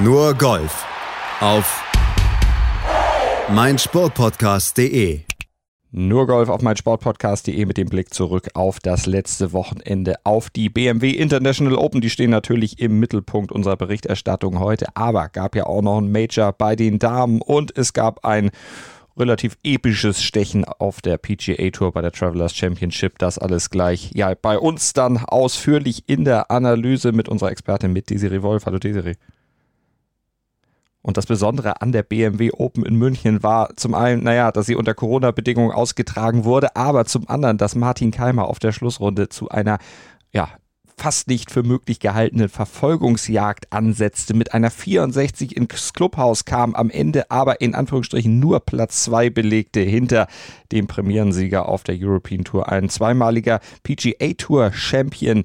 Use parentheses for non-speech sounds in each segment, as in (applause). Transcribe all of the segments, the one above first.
Nur Golf auf meinsportpodcast.de. Nur Golf auf meinsportpodcast.de mit dem Blick zurück auf das letzte Wochenende auf die BMW International Open. Die stehen natürlich im Mittelpunkt unserer Berichterstattung heute, aber gab ja auch noch ein Major bei den Damen und es gab ein relativ episches Stechen auf der PGA Tour bei der Travelers Championship. Das alles gleich ja bei uns dann ausführlich in der Analyse mit unserer Expertin mit Desiree Wolf. Hallo Desiree. Und das Besondere an der BMW Open in München war zum einen, naja, dass sie unter Corona-Bedingungen ausgetragen wurde, aber zum anderen, dass Martin Keimer auf der Schlussrunde zu einer, ja, fast nicht für möglich gehaltenen Verfolgungsjagd ansetzte. Mit einer 64 ins Clubhaus kam, am Ende aber in Anführungsstrichen nur Platz 2 belegte hinter dem Premierensieger auf der European Tour. Ein zweimaliger PGA Tour Champion.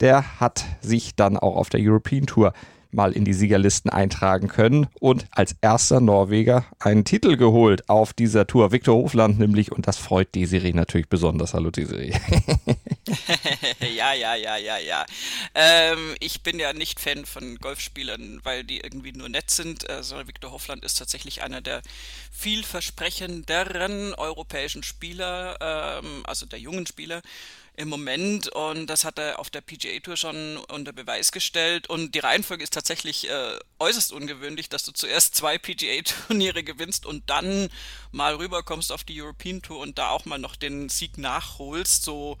Der hat sich dann auch auf der European Tour mal in die Siegerlisten eintragen können und als erster Norweger einen Titel geholt auf dieser Tour. Viktor Hofland nämlich und das freut Desiree natürlich besonders. Hallo Desiree. (laughs) ja, ja, ja, ja, ja. Ähm, ich bin ja nicht Fan von Golfspielern, weil die irgendwie nur nett sind, also Viktor Hofland ist tatsächlich einer der vielversprechenderen europäischen Spieler, ähm, also der jungen Spieler im Moment und das hat er auf der PGA Tour schon unter Beweis gestellt. Und die Reihenfolge ist tatsächlich äh, äußerst ungewöhnlich, dass du zuerst zwei PGA Turniere gewinnst und dann mal rüberkommst auf die European Tour und da auch mal noch den Sieg nachholst. So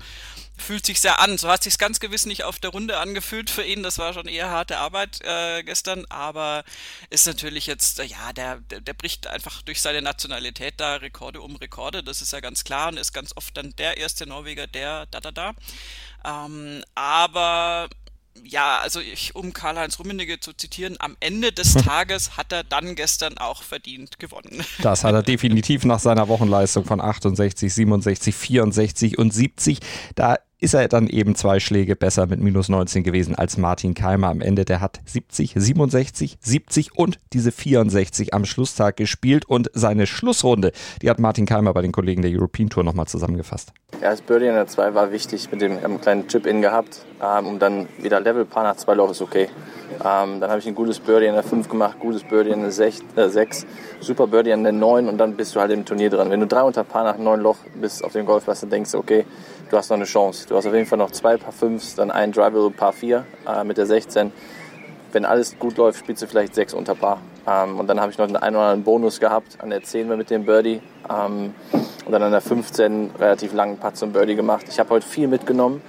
fühlt sich sehr an. So hat sich ganz gewiss nicht auf der Runde angefühlt für ihn. Das war schon eher harte Arbeit äh, gestern, aber ist natürlich jetzt, äh, ja, der, der, der, bricht einfach durch seine Nationalität da Rekorde um Rekorde. Das ist ja ganz klar und ist ganz oft dann der erste Norweger, der da da da. Ähm, aber ja, also ich, um Karl-Heinz Rummenigge zu zitieren, am Ende des (laughs) Tages hat er dann gestern auch verdient gewonnen. Das hat er definitiv nach seiner Wochenleistung von 68, 67, 64 und 70. Da ist er dann eben zwei Schläge besser mit minus 19 gewesen als Martin Keimer am Ende. Der hat 70, 67, 70 und diese 64 am Schlusstag gespielt und seine Schlussrunde, die hat Martin Keimer bei den Kollegen der European Tour nochmal zusammengefasst. Ja, das Birdie in der 2 war wichtig mit dem einem kleinen Chip-In gehabt, ähm, um dann wieder Level Paar nach zwei Loch ist okay. Ähm, dann habe ich ein gutes Birdie in der 5 gemacht, gutes Birdie in der 6, äh, super Birdie in der 9 und dann bist du halt im Turnier dran. Wenn du drei unter Paar nach neun Loch bist auf dem Golfplatz, dann denkst du, okay, du hast noch eine Chance. Du hast auf jeden Fall noch zwei Paar 5, dann ein Drivable Paar 4 äh, mit der 16. Wenn alles gut läuft, spielst du vielleicht sechs unter Paar. Ähm, und dann habe ich noch einen einen oder anderen Bonus gehabt an der 10 mit dem Birdie. Ähm, und dann an der 15 relativ langen Putt zum Birdie gemacht. Ich habe heute viel mitgenommen.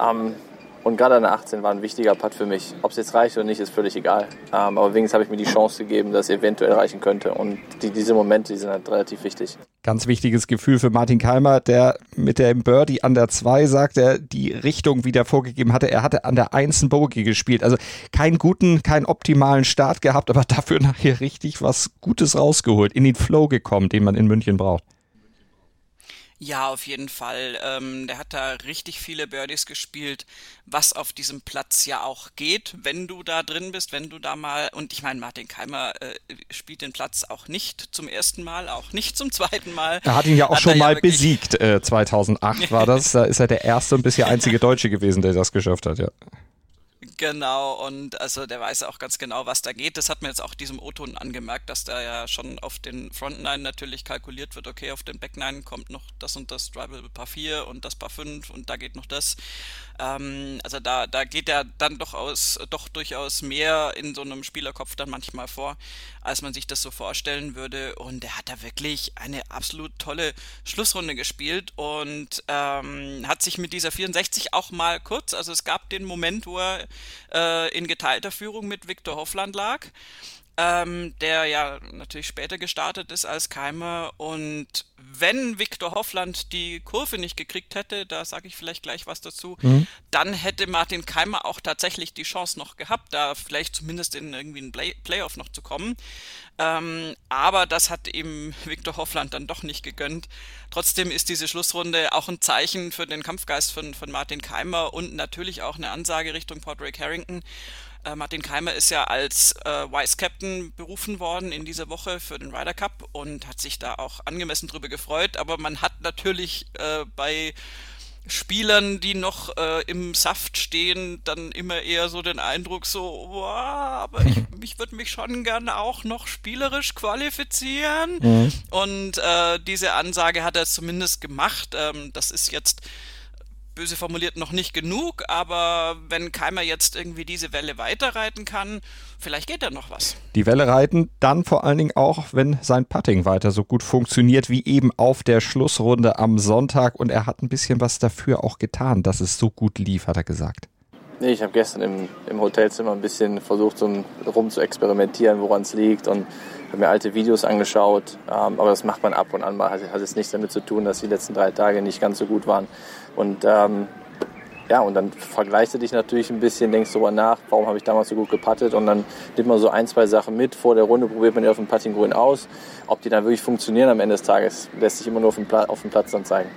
Ähm, und gerade an der 18 war ein wichtiger Putt für mich. Ob es jetzt reicht oder nicht, ist völlig egal. Ähm, aber wenigstens habe ich mir die Chance gegeben, dass es eventuell reichen könnte. Und die, diese Momente, die sind halt relativ wichtig. Ganz wichtiges Gefühl für Martin Keimer, der mit dem Birdie an der 2 sagt, er die Richtung wieder vorgegeben hatte. Er hatte an der 1 ein Bogey gespielt. Also keinen guten, keinen optimalen Start gehabt, aber dafür nachher richtig was Gutes rausgeholt, in den Flow gekommen, den man in München braucht. Ja, auf jeden Fall. Ähm, der hat da richtig viele Birdies gespielt, was auf diesem Platz ja auch geht, wenn du da drin bist, wenn du da mal, und ich meine, Martin Keimer äh, spielt den Platz auch nicht zum ersten Mal, auch nicht zum zweiten Mal. Er hat ihn ja auch hat schon mal ja besiegt, äh, 2008 war das. (laughs) Da ist er der erste und bisher einzige Deutsche gewesen, der das geschafft hat, ja. Genau, und also der weiß auch ganz genau, was da geht. Das hat mir jetzt auch diesem O-Ton angemerkt, dass da ja schon auf den Front 9 natürlich kalkuliert wird, okay, auf den Back 9 kommt noch das und das Drivable Paar 4 und das Paar 5 und da geht noch das. Ähm, also da, da geht ja dann doch aus, doch durchaus mehr in so einem Spielerkopf dann manchmal vor, als man sich das so vorstellen würde. Und er hat da wirklich eine absolut tolle Schlussrunde gespielt und ähm, hat sich mit dieser 64 auch mal kurz, also es gab den Moment, wo er äh, in geteilter Führung mit Viktor Hoffland lag ähm, der ja natürlich später gestartet ist als Keimer. Und wenn Viktor Hoffland die Kurve nicht gekriegt hätte, da sage ich vielleicht gleich was dazu, mhm. dann hätte Martin Keimer auch tatsächlich die Chance noch gehabt, da vielleicht zumindest in irgendwie einen Play Playoff noch zu kommen. Ähm, aber das hat ihm Viktor Hoffland dann doch nicht gegönnt. Trotzdem ist diese Schlussrunde auch ein Zeichen für den Kampfgeist von, von Martin Keimer und natürlich auch eine Ansage Richtung Padraig Harrington. Äh, Martin Keimer ist ja als äh, Vice Captain berufen worden in dieser Woche für den Ryder Cup und hat sich da auch angemessen drüber gefreut. Aber man hat natürlich äh, bei Spielern, die noch äh, im Saft stehen, dann immer eher so den Eindruck so, wow, aber ich, (laughs) ich würde mich schon gerne auch noch spielerisch qualifizieren. Mhm. Und äh, diese Ansage hat er zumindest gemacht. Ähm, das ist jetzt böse formuliert noch nicht genug, aber wenn Keimer jetzt irgendwie diese Welle weiterreiten kann, vielleicht geht da noch was. Die Welle reiten dann vor allen Dingen auch, wenn sein Putting weiter so gut funktioniert wie eben auf der Schlussrunde am Sonntag und er hat ein bisschen was dafür auch getan, dass es so gut lief, hat er gesagt. Nee, ich habe gestern im, im, Hotelzimmer ein bisschen versucht, so rum zu experimentieren, woran es liegt und habe mir alte Videos angeschaut. Ähm, aber das macht man ab und an mal. Hat, hat es nichts damit zu tun, dass die letzten drei Tage nicht ganz so gut waren. Und ähm, ja, und dann vergleichst du dich natürlich ein bisschen, denkst darüber nach, warum habe ich damals so gut gepattet und dann nimmt man so ein, zwei Sachen mit. Vor der Runde probiert man die auf dem Putting Grün aus. Ob die dann wirklich funktionieren am Ende des Tages, lässt sich immer nur auf dem, Pla auf dem Platz dann zeigen.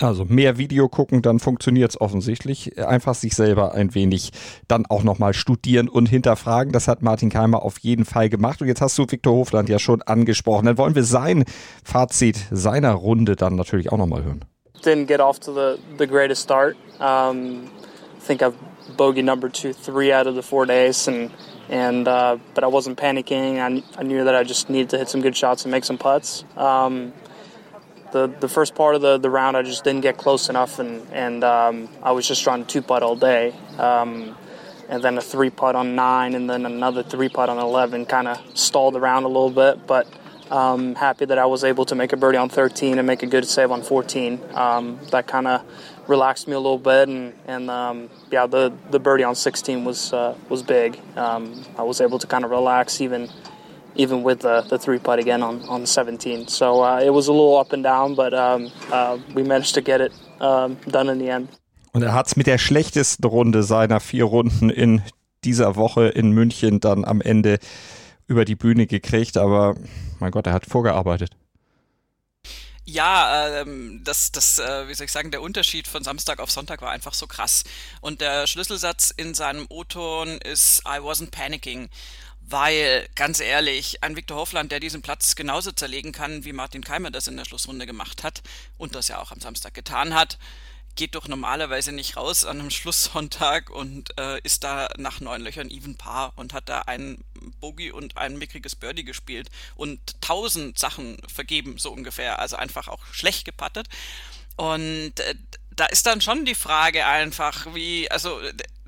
Also mehr Video gucken, dann funktioniert es offensichtlich. Einfach sich selber ein wenig dann auch nochmal studieren und hinterfragen. Das hat Martin Keimer auf jeden Fall gemacht. Und jetzt hast du Viktor Hofland ja schon angesprochen. Dann wollen wir sein Fazit seiner Runde dann natürlich auch nochmal hören. Didn't get off to the, the greatest start. Um, I think I've bogey number two, three out of the four days, and and uh, but I wasn't panicking. I, I knew that I just needed to hit some good shots and make some putts. Um, the the first part of the, the round, I just didn't get close enough, and and um, I was just trying to two putt all day. Um, and then a three putt on nine, and then another three putt on eleven, kind of stalled around a little bit, but um, happy that I was able to make a birdie on 13 and make a good save on 14. Um, that kind of relaxed me a little bit, and, and um, yeah, the, the birdie on 16 was uh, was big. Um, I was able to kind of relax even even with the, the three putt again on, on 17. So uh, it was a little up and down, but um, uh, we managed to get it um, done in the end. Und er hat es mit der schlechtesten Runde seiner vier Runden in dieser Woche in München dann am Ende über die Bühne gekriegt, aber mein Gott, er hat vorgearbeitet. Ja, ähm, das, das, äh, wie soll ich sagen, der Unterschied von Samstag auf Sonntag war einfach so krass. Und der Schlüsselsatz in seinem O-Ton ist I wasn't panicking. Weil, ganz ehrlich, ein Viktor Hofland, der diesen Platz genauso zerlegen kann, wie Martin Keimer das in der Schlussrunde gemacht hat und das ja auch am Samstag getan hat, geht doch normalerweise nicht raus an einem (laughs) Schlusssonntag und äh, ist da nach neun Löchern even Paar und hat da einen Bogey und ein mickriges Birdie gespielt und tausend Sachen vergeben, so ungefähr. Also einfach auch schlecht gepattet. Und äh, da ist dann schon die Frage einfach, wie, also,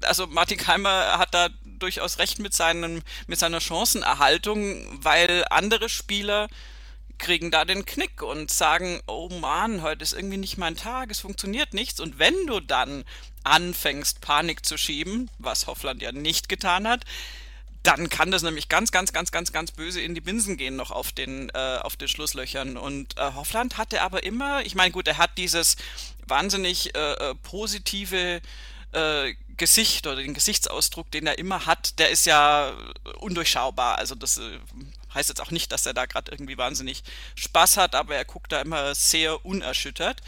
also Martin Keimer hat da durchaus recht mit seinem, mit seiner Chancenerhaltung, weil andere Spieler kriegen da den Knick und sagen, oh Mann, heute ist irgendwie nicht mein Tag, es funktioniert nichts. Und wenn du dann anfängst, Panik zu schieben, was Hoffland ja nicht getan hat, dann kann das nämlich ganz, ganz, ganz, ganz, ganz böse in die Binsen gehen noch auf den, äh, auf den Schlusslöchern. Und äh, Hoffland hatte aber immer, ich meine, gut, er hat dieses wahnsinnig äh, äh positive äh, Gesicht oder den Gesichtsausdruck, den er immer hat, der ist ja undurchschaubar. Also das äh, Heißt jetzt auch nicht, dass er da gerade irgendwie wahnsinnig Spaß hat, aber er guckt da immer sehr unerschüttert.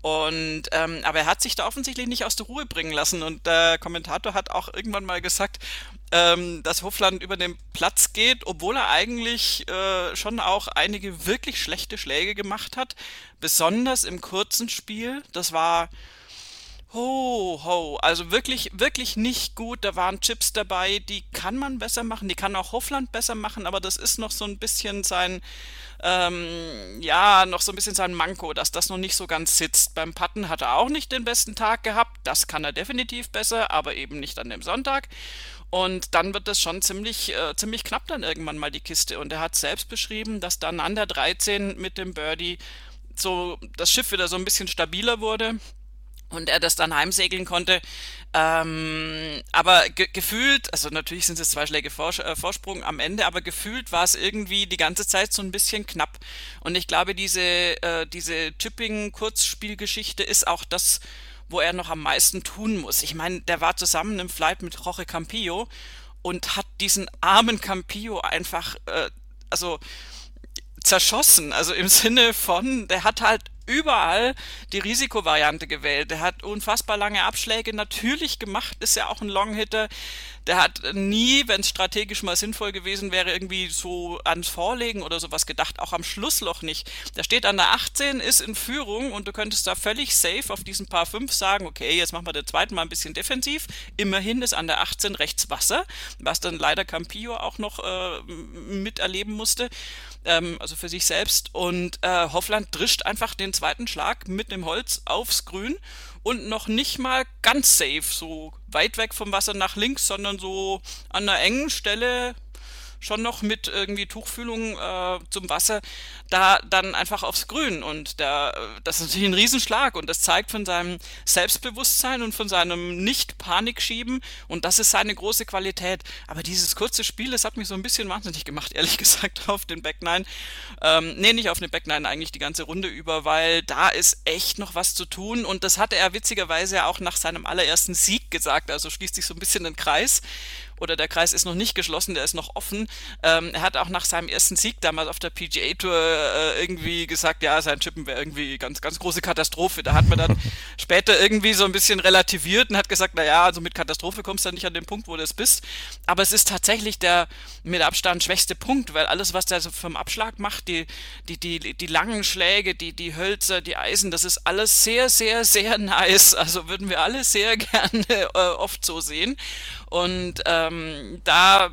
Und ähm, aber er hat sich da offensichtlich nicht aus der Ruhe bringen lassen. Und der Kommentator hat auch irgendwann mal gesagt, ähm, dass Hofland über den Platz geht, obwohl er eigentlich äh, schon auch einige wirklich schlechte Schläge gemacht hat. Besonders im kurzen Spiel. Das war Ho, ho, also wirklich, wirklich nicht gut. Da waren Chips dabei, die kann man besser machen, die kann auch Hofland besser machen, aber das ist noch so ein bisschen sein, ähm, ja, noch so ein bisschen sein Manko, dass das noch nicht so ganz sitzt. Beim Patten hat er auch nicht den besten Tag gehabt, das kann er definitiv besser, aber eben nicht an dem Sonntag. Und dann wird das schon ziemlich, äh, ziemlich knapp dann irgendwann mal die Kiste. Und er hat selbst beschrieben, dass dann an der 13 mit dem Birdie so das Schiff wieder so ein bisschen stabiler wurde und er das dann heimsegeln konnte. Ähm, aber ge gefühlt, also natürlich sind es zwei Schläge Vors äh, Vorsprung am Ende, aber gefühlt war es irgendwie die ganze Zeit so ein bisschen knapp. Und ich glaube, diese, äh, diese Chipping-Kurzspielgeschichte ist auch das, wo er noch am meisten tun muss. Ich meine, der war zusammen im Flight mit Roche Campillo und hat diesen armen Campillo einfach, äh, also zerschossen. Also im Sinne von, der hat halt überall die Risikovariante gewählt. Der hat unfassbar lange Abschläge natürlich gemacht, ist ja auch ein Longhitter. der hat nie, wenn es strategisch mal sinnvoll gewesen wäre, irgendwie so ans Vorlegen oder sowas gedacht, auch am Schlussloch nicht. Der steht an der 18, ist in Führung und du könntest da völlig safe auf diesen Paar 5 sagen, okay, jetzt machen wir den zweiten Mal ein bisschen defensiv. Immerhin ist an der 18 rechts Wasser, was dann leider Campillo auch noch äh, miterleben musste ähm, also für sich selbst. Und äh, Hoffland drischt einfach den zweiten Schlag mit dem Holz aufs Grün und noch nicht mal ganz safe, so weit weg vom Wasser nach links, sondern so an einer engen Stelle schon noch mit irgendwie Tuchfühlung äh, zum Wasser, da dann einfach aufs Grün. Und der, das ist natürlich ein Riesenschlag und das zeigt von seinem Selbstbewusstsein und von seinem Nicht-Panik-Schieben und das ist seine große Qualität. Aber dieses kurze Spiel, das hat mich so ein bisschen wahnsinnig gemacht, ehrlich (laughs) gesagt, auf den Back Nine. Ähm, nee, nicht auf den Back Nine, eigentlich die ganze Runde über, weil da ist echt noch was zu tun und das hatte er witzigerweise auch nach seinem allerersten Sieg gesagt, also schließt sich so ein bisschen den Kreis oder der Kreis ist noch nicht geschlossen, der ist noch offen. Ähm, er hat auch nach seinem ersten Sieg damals auf der PGA Tour äh, irgendwie gesagt, ja, sein Chippen wäre irgendwie ganz, ganz große Katastrophe. Da hat man dann (laughs) später irgendwie so ein bisschen relativiert und hat gesagt, naja, also mit Katastrophe kommst du dann nicht an den Punkt, wo du es bist. Aber es ist tatsächlich der mit Abstand schwächste Punkt, weil alles, was der so vom Abschlag macht, die, die, die, die langen Schläge, die, die Hölzer, die Eisen, das ist alles sehr, sehr, sehr nice. Also würden wir alle sehr (laughs) gerne äh, oft so sehen. Und ähm, da,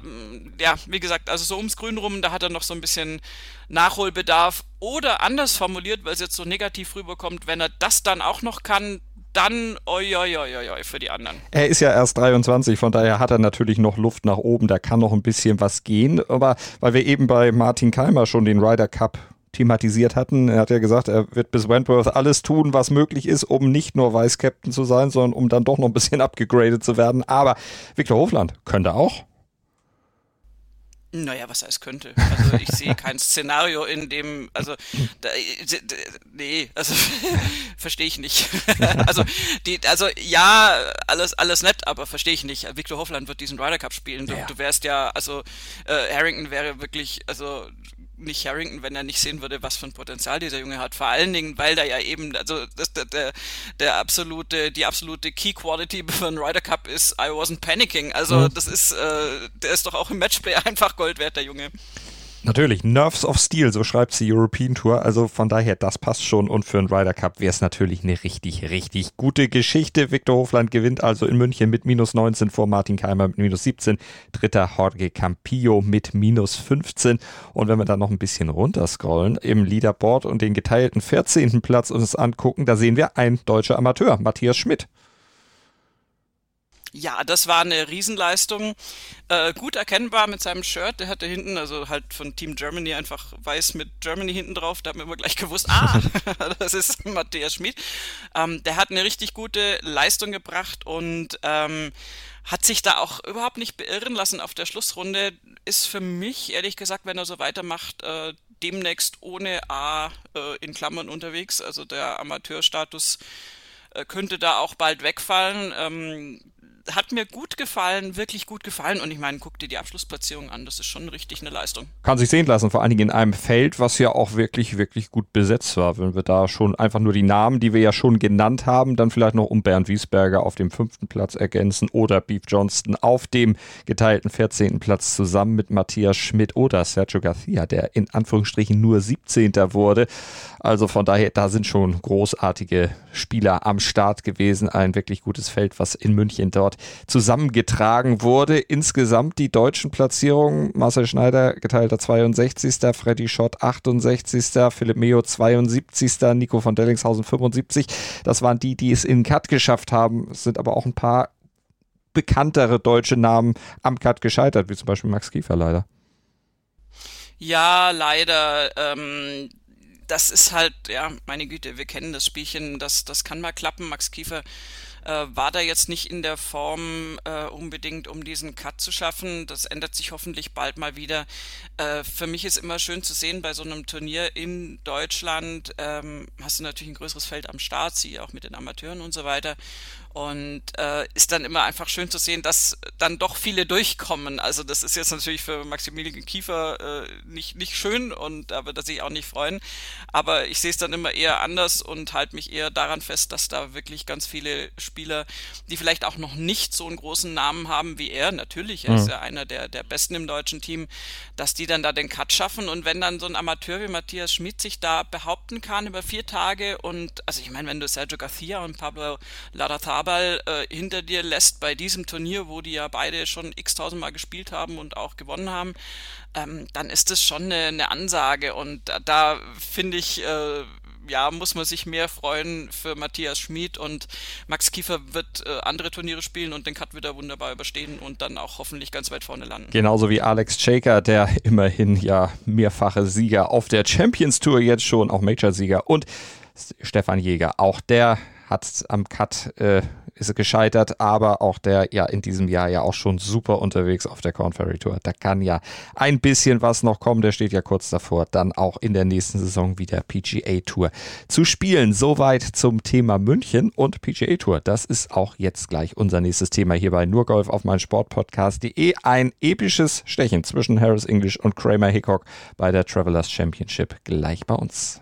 ja, wie gesagt, also so ums Grün rum, da hat er noch so ein bisschen Nachholbedarf. Oder anders formuliert, weil es jetzt so negativ rüberkommt, wenn er das dann auch noch kann, dann oi, oi, oi, oi, für die anderen. Er ist ja erst 23, von daher hat er natürlich noch Luft nach oben, da kann noch ein bisschen was gehen. Aber weil wir eben bei Martin Keimer schon den Ryder Cup thematisiert hatten. Er hat ja gesagt, er wird bis Wentworth alles tun, was möglich ist, um nicht nur Vice-Captain zu sein, sondern um dann doch noch ein bisschen (laughs) abgegradet zu werden. Aber Viktor Hofland könnte auch. Naja, was heißt könnte? Also ich sehe kein Szenario, in dem, also da, nee, also (laughs) verstehe ich nicht. (laughs) also die, also ja, alles, alles nett, aber verstehe ich nicht. Victor Hofland wird diesen Ryder Cup spielen. Du, ja. du wärst ja, also äh, Harrington wäre wirklich, also nicht Harrington, wenn er nicht sehen würde, was für ein Potenzial dieser Junge hat. Vor allen Dingen, weil da ja eben, also das, der, der, der absolute, die absolute Key Quality (laughs) für einen Ryder Cup ist, I wasn't panicking. Also mhm. das ist, äh, der ist doch auch im Matchplay (laughs) einfach Gold wert, der Junge. Natürlich, Nerves of Steel, so schreibt die European Tour. Also von daher, das passt schon. Und für einen Ryder Cup wäre es natürlich eine richtig, richtig gute Geschichte. Viktor Hofland gewinnt also in München mit minus 19 vor Martin Keimer mit minus 17. Dritter Jorge Campillo mit minus 15. Und wenn wir dann noch ein bisschen runterscrollen im Leaderboard und den geteilten 14. Platz uns angucken, da sehen wir ein deutscher Amateur, Matthias Schmidt. Ja, das war eine Riesenleistung. Äh, gut erkennbar mit seinem Shirt. Der hatte hinten, also halt von Team Germany einfach weiß mit Germany hinten drauf. Da haben wir immer gleich gewusst, ah, (laughs) das ist Matthias Schmid. Ähm, der hat eine richtig gute Leistung gebracht und ähm, hat sich da auch überhaupt nicht beirren lassen auf der Schlussrunde. Ist für mich, ehrlich gesagt, wenn er so weitermacht, äh, demnächst ohne A äh, in Klammern unterwegs. Also der Amateurstatus äh, könnte da auch bald wegfallen. Ähm, hat mir gut gefallen, wirklich gut gefallen. Und ich meine, guck dir die Abschlussplatzierung an, das ist schon richtig eine Leistung. Kann sich sehen lassen, vor allen Dingen in einem Feld, was ja auch wirklich, wirklich gut besetzt war. Wenn wir da schon einfach nur die Namen, die wir ja schon genannt haben, dann vielleicht noch um Bernd Wiesberger auf dem fünften Platz ergänzen oder Beef Johnston auf dem geteilten 14. Platz zusammen mit Matthias Schmidt oder Sergio Garcia, der in Anführungsstrichen nur 17. wurde. Also von daher, da sind schon großartige Spieler am Start gewesen. Ein wirklich gutes Feld, was in München dort zusammengetragen wurde. Insgesamt die deutschen Platzierungen: Marcel Schneider geteilter 62., Freddy Schott 68., Philipp Meo 72., Nico von Dellingshausen 75. Das waren die, die es in Cut geschafft haben. Es sind aber auch ein paar bekanntere deutsche Namen am Cut gescheitert, wie zum Beispiel Max Kiefer leider. Ja, leider. Ähm, das ist halt, ja, meine Güte, wir kennen das Spielchen, das, das kann mal klappen. Max Kiefer äh, war da jetzt nicht in der Form äh, unbedingt, um diesen Cut zu schaffen. Das ändert sich hoffentlich bald mal wieder. Äh, für mich ist immer schön zu sehen, bei so einem Turnier in Deutschland ähm, hast du natürlich ein größeres Feld am Start, sie auch mit den Amateuren und so weiter. Und äh, ist dann immer einfach schön zu sehen, dass dann doch viele durchkommen. Also das ist jetzt natürlich für Maximilian Kiefer äh, nicht, nicht schön und da wird er sich auch nicht freuen. Aber ich sehe es dann immer eher anders und halte mich eher daran fest, dass da wirklich ganz viele Spieler die vielleicht auch noch nicht so einen großen Namen haben wie er, natürlich, er mhm. ist ja einer der, der Besten im deutschen Team, dass die dann da den Cut schaffen und wenn dann so ein Amateur wie Matthias Schmid sich da behaupten kann über vier Tage und, also ich meine, wenn du Sergio Garcia und Pablo Larrazabal äh, hinter dir lässt bei diesem Turnier, wo die ja beide schon x tausendmal gespielt haben und auch gewonnen haben, ähm, dann ist das schon eine, eine Ansage und da, da finde ich, äh, ja, muss man sich mehr freuen für Matthias Schmid und Max Kiefer wird äh, andere Turniere spielen und den Cut wieder wunderbar überstehen und dann auch hoffentlich ganz weit vorne landen. Genauso wie Alex Shaker, der (laughs) immerhin ja mehrfache Sieger auf der Champions Tour jetzt schon, auch Major-Sieger und Stefan Jäger, auch der hat am Cut äh, ist gescheitert, aber auch der ja in diesem Jahr ja auch schon super unterwegs auf der Corn Ferry Tour. Da kann ja ein bisschen was noch kommen. Der steht ja kurz davor, dann auch in der nächsten Saison wieder PGA Tour zu spielen. Soweit zum Thema München und PGA Tour. Das ist auch jetzt gleich unser nächstes Thema hier bei Nurgolf auf mein Sportpodcast.de. Ein episches Stechen zwischen Harris English und Kramer Hickok bei der Travelers Championship gleich bei uns.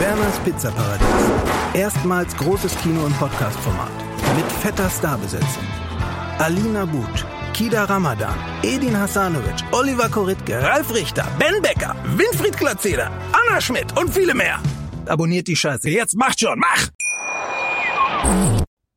Werners Pizzaparadies. Erstmals großes Kino- und Podcast-Format. Mit fetter Starbesetzung. Alina But, Kida Ramadan, Edin Hasanovic, Oliver Koritke, Ralf Richter, Ben Becker, Winfried Glatzeder, Anna Schmidt und viele mehr. Abonniert die Scheiße. Jetzt macht schon, mach!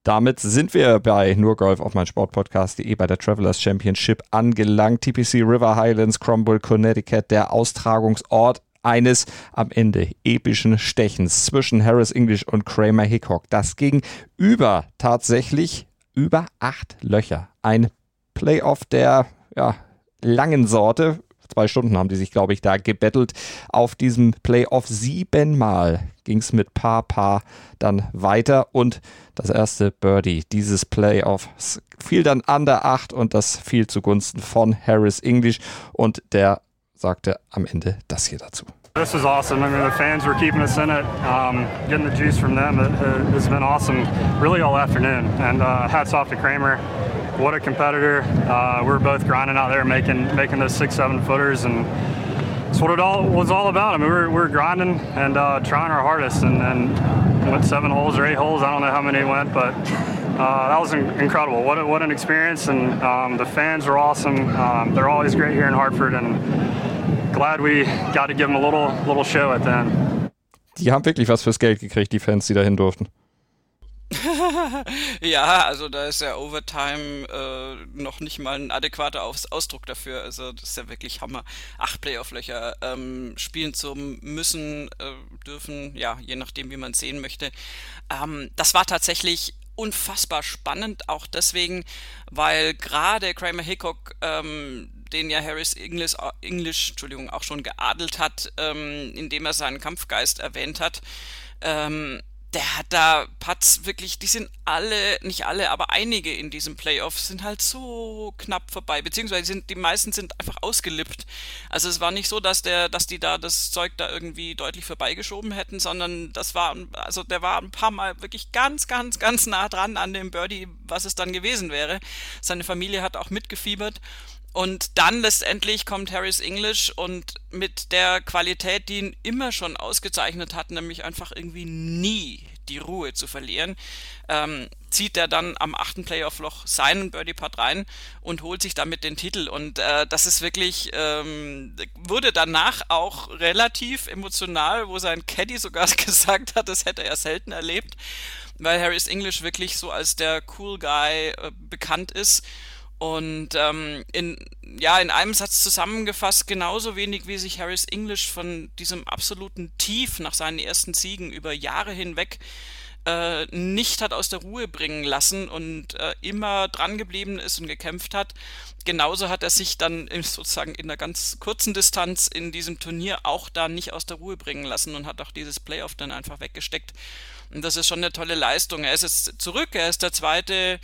Damit sind wir bei nur Golf auf mein Sportpodcast.de bei der Travelers Championship angelangt. TPC River Highlands, Cromwell, Connecticut, der Austragungsort eines am Ende epischen Stechens zwischen Harris English und Kramer Hickok. Das ging über tatsächlich über acht Löcher. Ein Playoff der ja, langen Sorte. Zwei Stunden haben die sich, glaube ich, da gebettelt. Auf diesem Playoff siebenmal ging es mit Paar Paar dann weiter und das erste Birdie dieses Playoffs fiel dann an der Acht und das fiel zugunsten von Harris English und der sagte am Ende das hier dazu. This was awesome. I mean, the fans were keeping us in it. Um, getting the juice from them it, has been awesome, really all afternoon. And uh, hats off to Kramer. What a competitor. Uh, we are both grinding out there, making making those six, seven footers, and that's what it all was all about. I mean, we were, we grinding and uh, trying our hardest, and, and went seven holes or eight holes. I don't know how many went, but uh, that was incredible. What, a, what an experience, and um, the fans were awesome. Um, they're always great here in Hartford, and glad we got to give them a little, little show at the end. Die haben wirklich was fürs Geld gekriegt, die Fans, die dahin durften. (laughs) ja, also da ist ja Overtime äh, noch nicht mal ein adäquater Aus Ausdruck dafür. Also das ist ja wirklich Hammer. Acht Playoff-Löcher ähm, spielen zu müssen, äh, dürfen, ja, je nachdem, wie man es sehen möchte. Ähm, das war tatsächlich unfassbar spannend, auch deswegen, weil gerade Kramer Hickok, ähm, den ja Harris English, English Entschuldigung, auch schon geadelt hat, ähm, indem er seinen Kampfgeist erwähnt hat, ähm, der hat da Putts wirklich, die sind alle, nicht alle, aber einige in diesem Playoff sind halt so knapp vorbei, beziehungsweise sind, die meisten sind einfach ausgelippt. Also es war nicht so, dass der, dass die da das Zeug da irgendwie deutlich vorbeigeschoben hätten, sondern das war, also der war ein paar Mal wirklich ganz, ganz, ganz nah dran an dem Birdie, was es dann gewesen wäre. Seine Familie hat auch mitgefiebert und dann letztendlich kommt Harris English und mit der Qualität, die ihn immer schon ausgezeichnet hat, nämlich einfach irgendwie nie die Ruhe zu verlieren, ähm, zieht er dann am achten Playoff-Loch seinen Birdie-Putt rein und holt sich damit den Titel. Und äh, das ist wirklich, ähm, wurde danach auch relativ emotional, wo sein Caddy sogar (laughs) gesagt hat, das hätte er selten erlebt, weil Harris English wirklich so als der Cool Guy äh, bekannt ist und ähm, in, ja, in einem Satz zusammengefasst, genauso wenig wie sich Harris English von diesem absoluten Tief nach seinen ersten Siegen über Jahre hinweg äh, nicht hat aus der Ruhe bringen lassen und äh, immer dran geblieben ist und gekämpft hat. Genauso hat er sich dann sozusagen in einer ganz kurzen Distanz in diesem Turnier auch da nicht aus der Ruhe bringen lassen und hat auch dieses Playoff dann einfach weggesteckt. Und das ist schon eine tolle Leistung. Er ist jetzt zurück, er ist der zweite,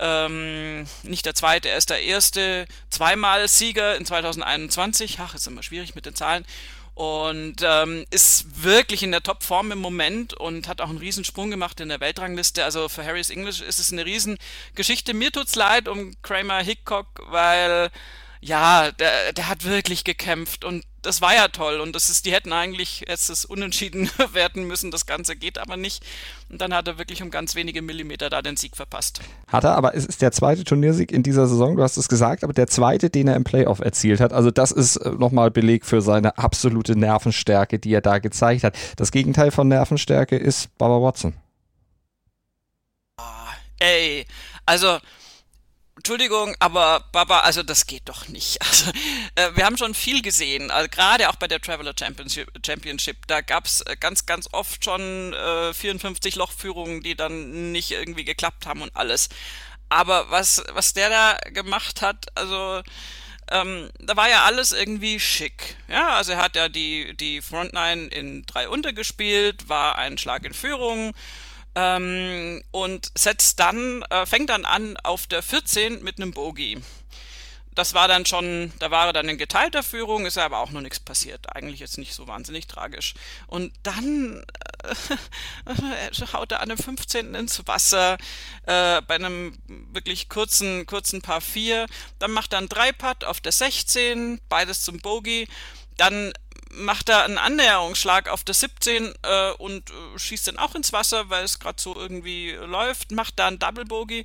ähm, nicht der zweite, er ist der erste zweimal Sieger in 2021. Ach, ist immer schwierig mit den Zahlen und ähm, ist wirklich in der Topform im Moment und hat auch einen Riesensprung gemacht in der Weltrangliste. Also für Harris English ist es eine Riesengeschichte. Mir tut's leid um Kramer Hickok, weil ja, der, der hat wirklich gekämpft und das war ja toll und das ist, die hätten eigentlich jetzt das Unentschieden (laughs) werten müssen, das Ganze geht aber nicht und dann hat er wirklich um ganz wenige Millimeter da den Sieg verpasst. Hat er, aber es ist der zweite Turniersieg in dieser Saison, du hast es gesagt, aber der zweite, den er im Playoff erzielt hat, also das ist äh, nochmal Beleg für seine absolute Nervenstärke, die er da gezeigt hat. Das Gegenteil von Nervenstärke ist Baba Watson. Ah, ey, also Entschuldigung, aber Baba, also das geht doch nicht. (laughs) Also, äh, wir haben schon viel gesehen, also, gerade auch bei der Traveler Championship, Championship da gab's äh, ganz, ganz oft schon äh, 54 Lochführungen, die dann nicht irgendwie geklappt haben und alles. Aber was, was der da gemacht hat, also ähm, da war ja alles irgendwie schick. Ja, also er hat ja die, die Frontline in drei untergespielt, war ein Schlag in Führung ähm, und setzt dann, äh, fängt dann an auf der 14 mit einem Bogey. Das war dann schon, da war er dann in geteilter Führung, ist aber auch noch nichts passiert. Eigentlich jetzt nicht so wahnsinnig tragisch. Und dann äh, (laughs) haut er an dem 15. ins Wasser, äh, bei einem wirklich kurzen, kurzen Paar 4. Dann macht er einen Dreipad auf der 16, beides zum Bogey. Dann macht er einen Annäherungsschlag auf der 17 äh, und äh, schießt dann auch ins Wasser, weil es gerade so irgendwie läuft, macht da einen Double Bogey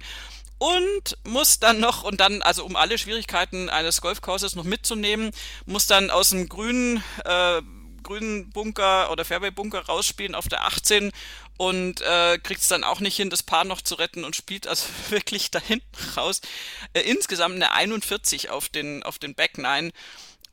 und muss dann noch, und dann, also um alle Schwierigkeiten eines Golfkurses noch mitzunehmen, muss dann aus dem grünen, äh, grünen Bunker oder Fairway-Bunker rausspielen auf der 18 und äh, kriegt es dann auch nicht hin, das Paar noch zu retten und spielt also (laughs) wirklich da hinten raus. Äh, insgesamt eine 41 auf den, auf den Back 9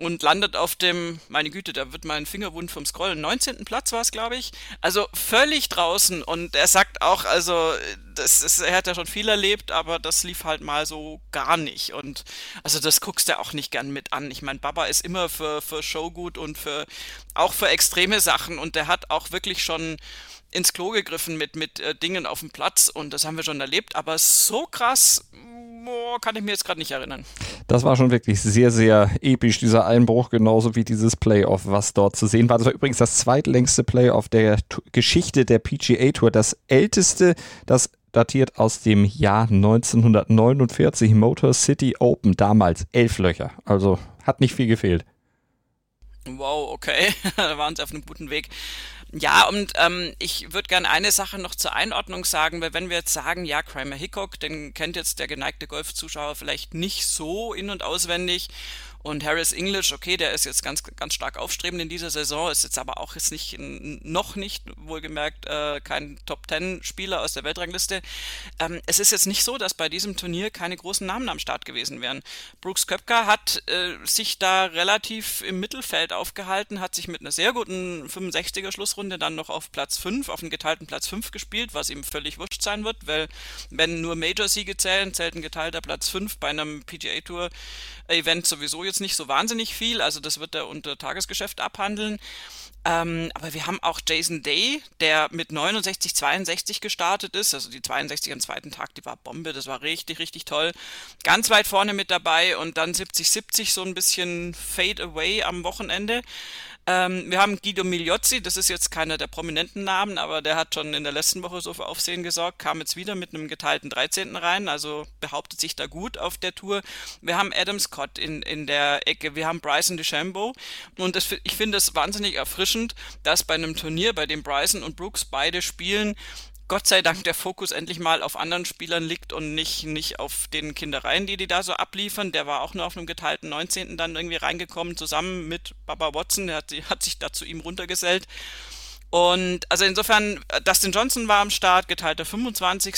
und landet auf dem, meine Güte, da wird mein Finger wund vom Scrollen, 19. Platz war es, glaube ich. Also völlig draußen und er sagt auch, also das ist, er hat ja schon viel erlebt, aber das lief halt mal so gar nicht und also das guckst du auch nicht gern mit an. Ich meine, Baba ist immer für, für Show und für, auch für extreme Sachen und der hat auch wirklich schon ins Klo gegriffen mit, mit äh, Dingen auf dem Platz und das haben wir schon erlebt, aber so krass boah, kann ich mir jetzt gerade nicht erinnern. Das war schon wirklich sehr, sehr episch, dieser Einbruch, genauso wie dieses Playoff, was dort zu sehen war. Das war übrigens das zweitlängste Playoff der T Geschichte der PGA Tour, das älteste, das datiert aus dem Jahr 1949, Motor City Open, damals elf Löcher. Also hat nicht viel gefehlt. Wow, okay, (laughs) da waren sie auf einem guten Weg. Ja, und ähm, ich würde gerne eine Sache noch zur Einordnung sagen, weil wenn wir jetzt sagen, ja, Kramer Hickok, den kennt jetzt der geneigte Golfzuschauer vielleicht nicht so in- und auswendig und Harris English, okay, der ist jetzt ganz, ganz stark aufstrebend in dieser Saison, ist jetzt aber auch jetzt nicht, noch nicht, wohlgemerkt, äh, kein Top-10-Spieler aus der Weltrangliste. Ähm, es ist jetzt nicht so, dass bei diesem Turnier keine großen Namen am Start gewesen wären. Brooks Köpker hat äh, sich da relativ im Mittelfeld aufgehalten, hat sich mit einer sehr guten 65er Schlussrunde dann noch auf Platz 5, auf einen geteilten Platz 5 gespielt, was ihm völlig wurscht sein wird, weil wenn nur Major-Siege zählen, zählt ein geteilter Platz 5 bei einem PGA-Tour-Event sowieso jetzt nicht so wahnsinnig viel, also das wird er unter Tagesgeschäft abhandeln. Ähm, aber wir haben auch Jason Day, der mit 69, 62 gestartet ist. Also die 62 am zweiten Tag, die war Bombe, das war richtig, richtig toll. Ganz weit vorne mit dabei und dann 70, 70 so ein bisschen Fade Away am Wochenende. Ähm, wir haben Guido Migliozzi, das ist jetzt keiner der prominenten Namen, aber der hat schon in der letzten Woche so für Aufsehen gesorgt, kam jetzt wieder mit einem geteilten 13. rein, also behauptet sich da gut auf der Tour. Wir haben Adam Scott in, in der Ecke, wir haben Bryson DeChambeau und das, ich finde es wahnsinnig erfrischend, dass bei einem Turnier, bei dem Bryson und Brooks beide spielen, Gott sei Dank der Fokus endlich mal auf anderen Spielern liegt und nicht, nicht auf den Kindereien, die die da so abliefern. Der war auch nur auf einem geteilten 19. dann irgendwie reingekommen, zusammen mit Baba Watson. Der hat, hat sich da zu ihm runtergesellt. Und also insofern, äh, Dustin Johnson war am Start, geteilter 25.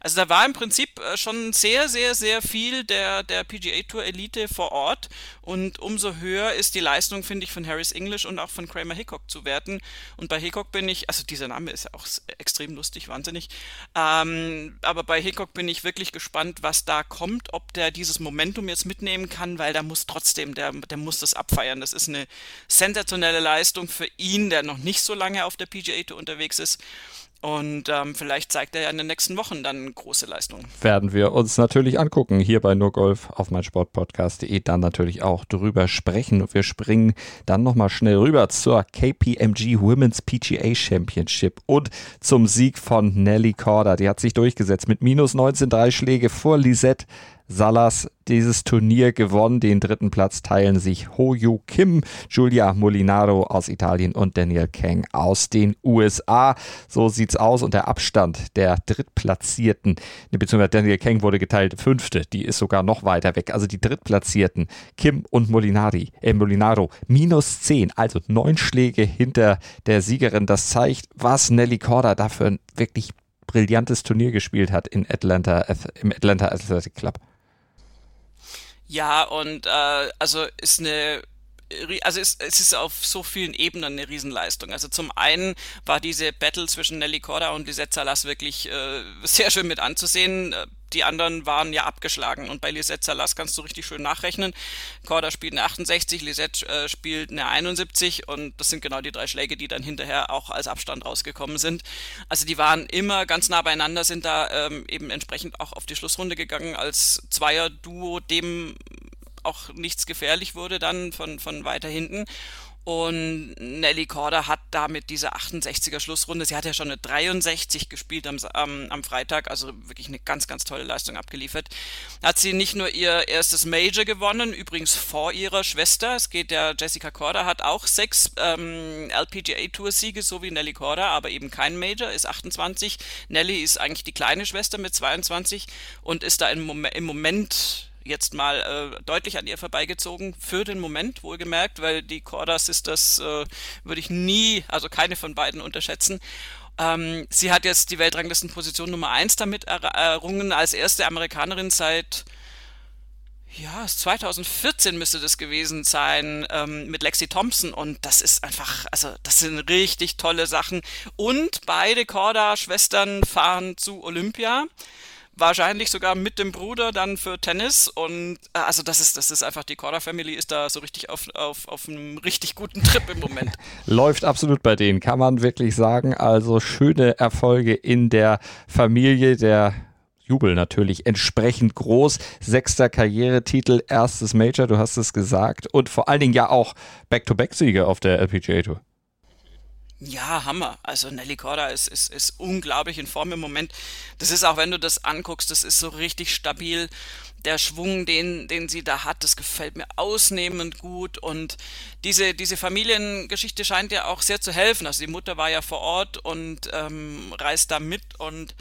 Also da war im Prinzip äh, schon sehr, sehr, sehr viel der, der PGA Tour Elite vor Ort. Und umso höher ist die Leistung, finde ich, von Harris English und auch von Kramer Hickok zu werten. Und bei Hickok bin ich, also dieser Name ist ja auch extrem lustig, wahnsinnig. Ähm, aber bei Hickok bin ich wirklich gespannt, was da kommt, ob der dieses Momentum jetzt mitnehmen kann, weil da muss trotzdem, der, der muss das abfeiern. Das ist eine sensationelle Leistung für ihn, der noch nicht so lange auf der PGA Tour unterwegs ist. Und ähm, vielleicht zeigt er ja in den nächsten Wochen dann große Leistungen. Werden wir uns natürlich angucken, hier bei NurGolf auf meinsportpodcast.de dann natürlich auch drüber sprechen. Und wir springen dann nochmal schnell rüber zur KPMG Women's PGA Championship und zum Sieg von Nelly Corder. Die hat sich durchgesetzt mit minus 19 drei Schläge vor Lisette Salas dieses Turnier gewonnen. Den dritten Platz teilen sich Ho Yu Kim, Giulia Molinaro aus Italien und Daniel Kang aus den USA. So sieht's aus und der Abstand der Drittplatzierten, beziehungsweise Daniel Kang wurde geteilt fünfte, die ist sogar noch weiter weg. Also die Drittplatzierten Kim und Molinari, äh, Molinaro minus zehn, also neun Schläge hinter der Siegerin. Das zeigt, was Nelly Corda dafür wirklich brillantes Turnier gespielt hat in Atlanta, im Atlanta Athletic Club. Ja, und äh, also ist eine also es, es ist auf so vielen Ebenen eine Riesenleistung. Also zum einen war diese Battle zwischen Nelly Corda und Lisette Salas wirklich äh, (laughs) sehr schön mit anzusehen die anderen waren ja abgeschlagen. Und bei Lisette Salas kannst du richtig schön nachrechnen. Korda spielt eine 68, Lisette äh, spielt eine 71 und das sind genau die drei Schläge, die dann hinterher auch als Abstand rausgekommen sind. Also die waren immer ganz nah beieinander, sind da ähm, eben entsprechend auch auf die Schlussrunde gegangen als Zweier-Duo, dem auch nichts gefährlich wurde dann von, von weiter hinten. Und Nelly Korda hat damit diese 68er Schlussrunde, sie hat ja schon eine 63 gespielt am, am, am Freitag, also wirklich eine ganz, ganz tolle Leistung abgeliefert. Hat sie nicht nur ihr erstes Major gewonnen, übrigens vor ihrer Schwester. Es geht ja, Jessica Korda hat auch sechs ähm, LPGA Tour Siege, so wie Nelly Korda, aber eben kein Major, ist 28. Nelly ist eigentlich die kleine Schwester mit 22 und ist da im Moment jetzt mal äh, deutlich an ihr vorbeigezogen, für den Moment wohlgemerkt, weil die Corda Sisters äh, würde ich nie, also keine von beiden unterschätzen. Ähm, sie hat jetzt die Weltranglistenposition Nummer 1 damit errungen, als erste Amerikanerin seit ja, 2014 müsste das gewesen sein ähm, mit Lexi Thompson und das ist einfach, also das sind richtig tolle Sachen. Und beide Corda-Schwestern fahren zu Olympia wahrscheinlich sogar mit dem Bruder dann für Tennis und äh, also das ist das ist einfach die Corda Family ist da so richtig auf, auf, auf einem richtig guten Trip im Moment. (laughs) Läuft absolut bei denen, kann man wirklich sagen. Also schöne Erfolge in der Familie der Jubel natürlich entsprechend groß. Sechster Karrieretitel, erstes Major, du hast es gesagt. Und vor allen Dingen ja auch Back-to-Back-Siege auf der LPGA Tour. Ja, Hammer. Also Nelly Corda ist, ist, ist unglaublich in Form im Moment. Das ist auch, wenn du das anguckst, das ist so richtig stabil. Der Schwung, den, den sie da hat, das gefällt mir ausnehmend gut. Und diese, diese Familiengeschichte scheint ja auch sehr zu helfen. Also die Mutter war ja vor Ort und ähm, reist da mit und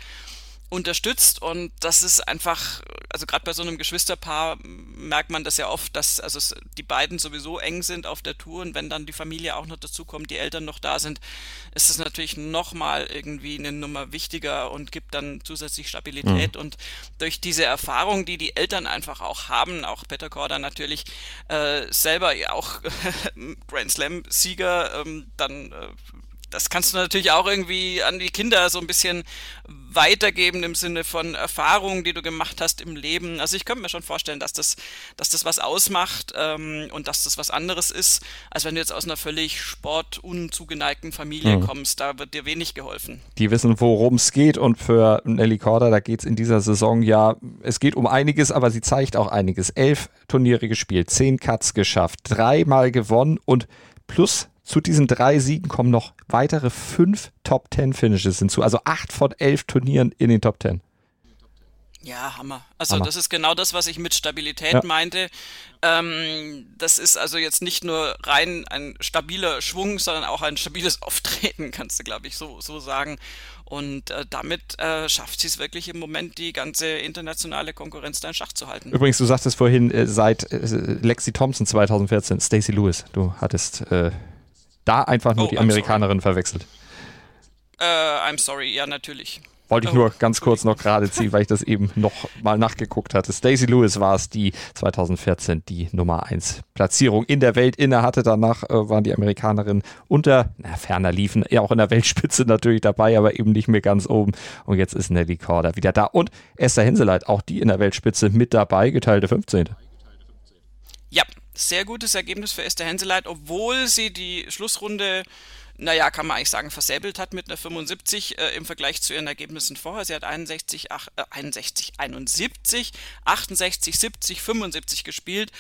unterstützt und das ist einfach, also gerade bei so einem Geschwisterpaar merkt man das ja oft, dass also die beiden sowieso eng sind auf der Tour und wenn dann die Familie auch noch dazu kommt, die Eltern noch da sind, ist es natürlich nochmal irgendwie eine Nummer wichtiger und gibt dann zusätzlich Stabilität mhm. und durch diese Erfahrung, die die Eltern einfach auch haben, auch Peter Korda natürlich äh, selber ja auch (laughs) Grand Slam Sieger, ähm, dann äh, das kannst du natürlich auch irgendwie an die Kinder so ein bisschen weitergeben im Sinne von Erfahrungen, die du gemacht hast im Leben. Also ich könnte mir schon vorstellen, dass das, dass das was ausmacht ähm, und dass das was anderes ist, als wenn du jetzt aus einer völlig sportunzugeneigten Familie mhm. kommst. Da wird dir wenig geholfen. Die wissen, worum es geht und für Nelly Korda, da geht es in dieser Saison ja, es geht um einiges, aber sie zeigt auch einiges. Elf Turniere gespielt, zehn Cuts geschafft, dreimal gewonnen und plus zu diesen drei Siegen kommen noch weitere fünf Top Ten Finishes hinzu, also acht von elf Turnieren in den Top Ten. Ja, Hammer. Also Hammer. das ist genau das, was ich mit Stabilität ja. meinte. Ähm, das ist also jetzt nicht nur rein ein stabiler Schwung, sondern auch ein stabiles (laughs) Auftreten, kannst du, glaube ich, so, so sagen. Und äh, damit äh, schafft sie es wirklich im Moment, die ganze internationale Konkurrenz da in Schach zu halten. Übrigens, du sagtest vorhin, äh, seit äh, Lexi Thompson 2014, Stacey Lewis, du hattest äh, da einfach nur oh, die Amerikanerin sorry. verwechselt. Äh, I'm sorry, ja, natürlich. Wollte ich nur ganz kurz noch gerade ziehen, weil ich das eben noch mal nachgeguckt hatte. Stacey Lewis war es, die 2014 die Nummer 1 Platzierung in der Welt inne hatte. Danach äh, waren die Amerikanerinnen unter, na, ferner liefen, ja auch in der Weltspitze natürlich dabei, aber eben nicht mehr ganz oben. Und jetzt ist Nelly Korda wieder da. Und Esther Henseleit, auch die in der Weltspitze mit dabei, geteilte 15. Ja, sehr gutes Ergebnis für Esther Henseleit, obwohl sie die Schlussrunde naja, kann man eigentlich sagen, versäbelt hat mit einer 75 äh, im Vergleich zu ihren Ergebnissen vorher. Sie hat 61, ach, äh, 61, 71, 68, 70, 75 gespielt.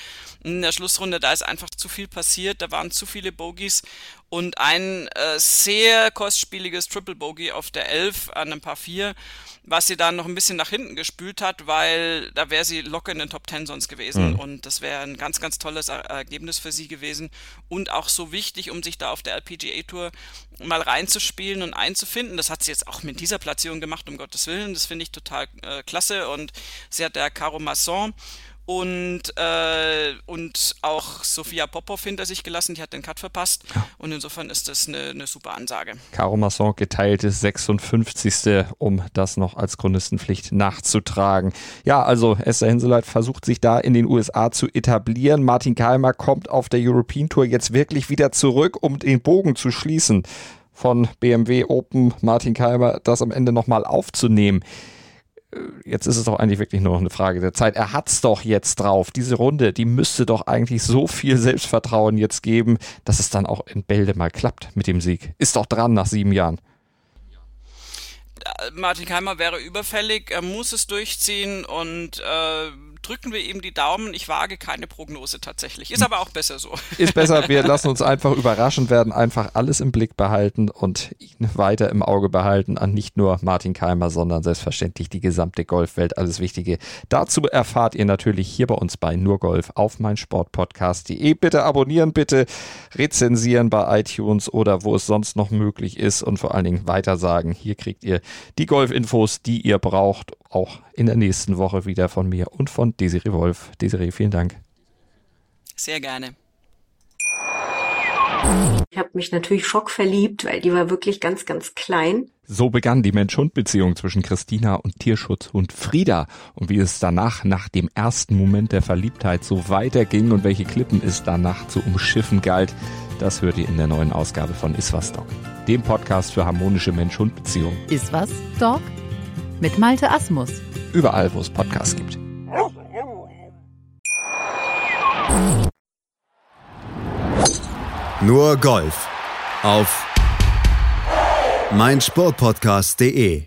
In der Schlussrunde, da ist einfach zu viel passiert, da waren zu viele Bogies und ein äh, sehr kostspieliges Triple Bogey auf der 11 an einem Paar 4 was sie dann noch ein bisschen nach hinten gespült hat, weil da wäre sie locker in den Top 10 sonst gewesen. Mhm. Und das wäre ein ganz, ganz tolles Ergebnis für sie gewesen. Und auch so wichtig, um sich da auf der LPGA Tour mal reinzuspielen und einzufinden. Das hat sie jetzt auch mit dieser Platzierung gemacht, um Gottes Willen. Das finde ich total äh, klasse. Und sie hat der Caro Masson und, äh, und auch Sophia Popov hinter sich gelassen, die hat den Cut verpasst und insofern ist das eine, eine super Ansage. Caro Masson geteilte 56. um das noch als Chronistenpflicht nachzutragen. Ja, also Esther Hinseleit versucht sich da in den USA zu etablieren. Martin Keimer kommt auf der European Tour jetzt wirklich wieder zurück, um den Bogen zu schließen von BMW Open Martin Keimer, das am Ende nochmal aufzunehmen jetzt ist es doch eigentlich wirklich nur noch eine Frage der Zeit. Er hat es doch jetzt drauf. Diese Runde, die müsste doch eigentlich so viel Selbstvertrauen jetzt geben, dass es dann auch in Bälde mal klappt mit dem Sieg. Ist doch dran nach sieben Jahren. Martin Keimer wäre überfällig, er muss es durchziehen und äh, drücken wir ihm die Daumen. Ich wage keine Prognose tatsächlich. Ist aber auch besser so. Ist besser. Wir lassen uns einfach überraschen, werden einfach alles im Blick behalten und ihn weiter im Auge behalten an nicht nur Martin Keimer, sondern selbstverständlich die gesamte Golfwelt. Alles Wichtige. Dazu erfahrt ihr natürlich hier bei uns bei Nur Golf auf meinsportpodcast.de. Bitte abonnieren, bitte rezensieren bei iTunes oder wo es sonst noch möglich ist und vor allen Dingen weitersagen. Hier kriegt ihr die Golfinfos, die ihr braucht, auch in der nächsten Woche wieder von mir und von Desiree Wolf. Desiree, vielen Dank. Sehr gerne. Ich habe mich natürlich schockverliebt, weil die war wirklich ganz, ganz klein. So begann die Mensch-Hund-Beziehung zwischen Christina und Tierschutz und Frieda. Und wie es danach, nach dem ersten Moment der Verliebtheit, so weiterging und welche Klippen es danach zu umschiffen galt, das hört ihr in der neuen Ausgabe von Iswas Dog, dem Podcast für harmonische Mensch-Hund-Beziehungen. Iswas Dog? Mit Malte Asmus. Überall, wo es Podcasts gibt. Nur Golf auf meinsportpodcast.de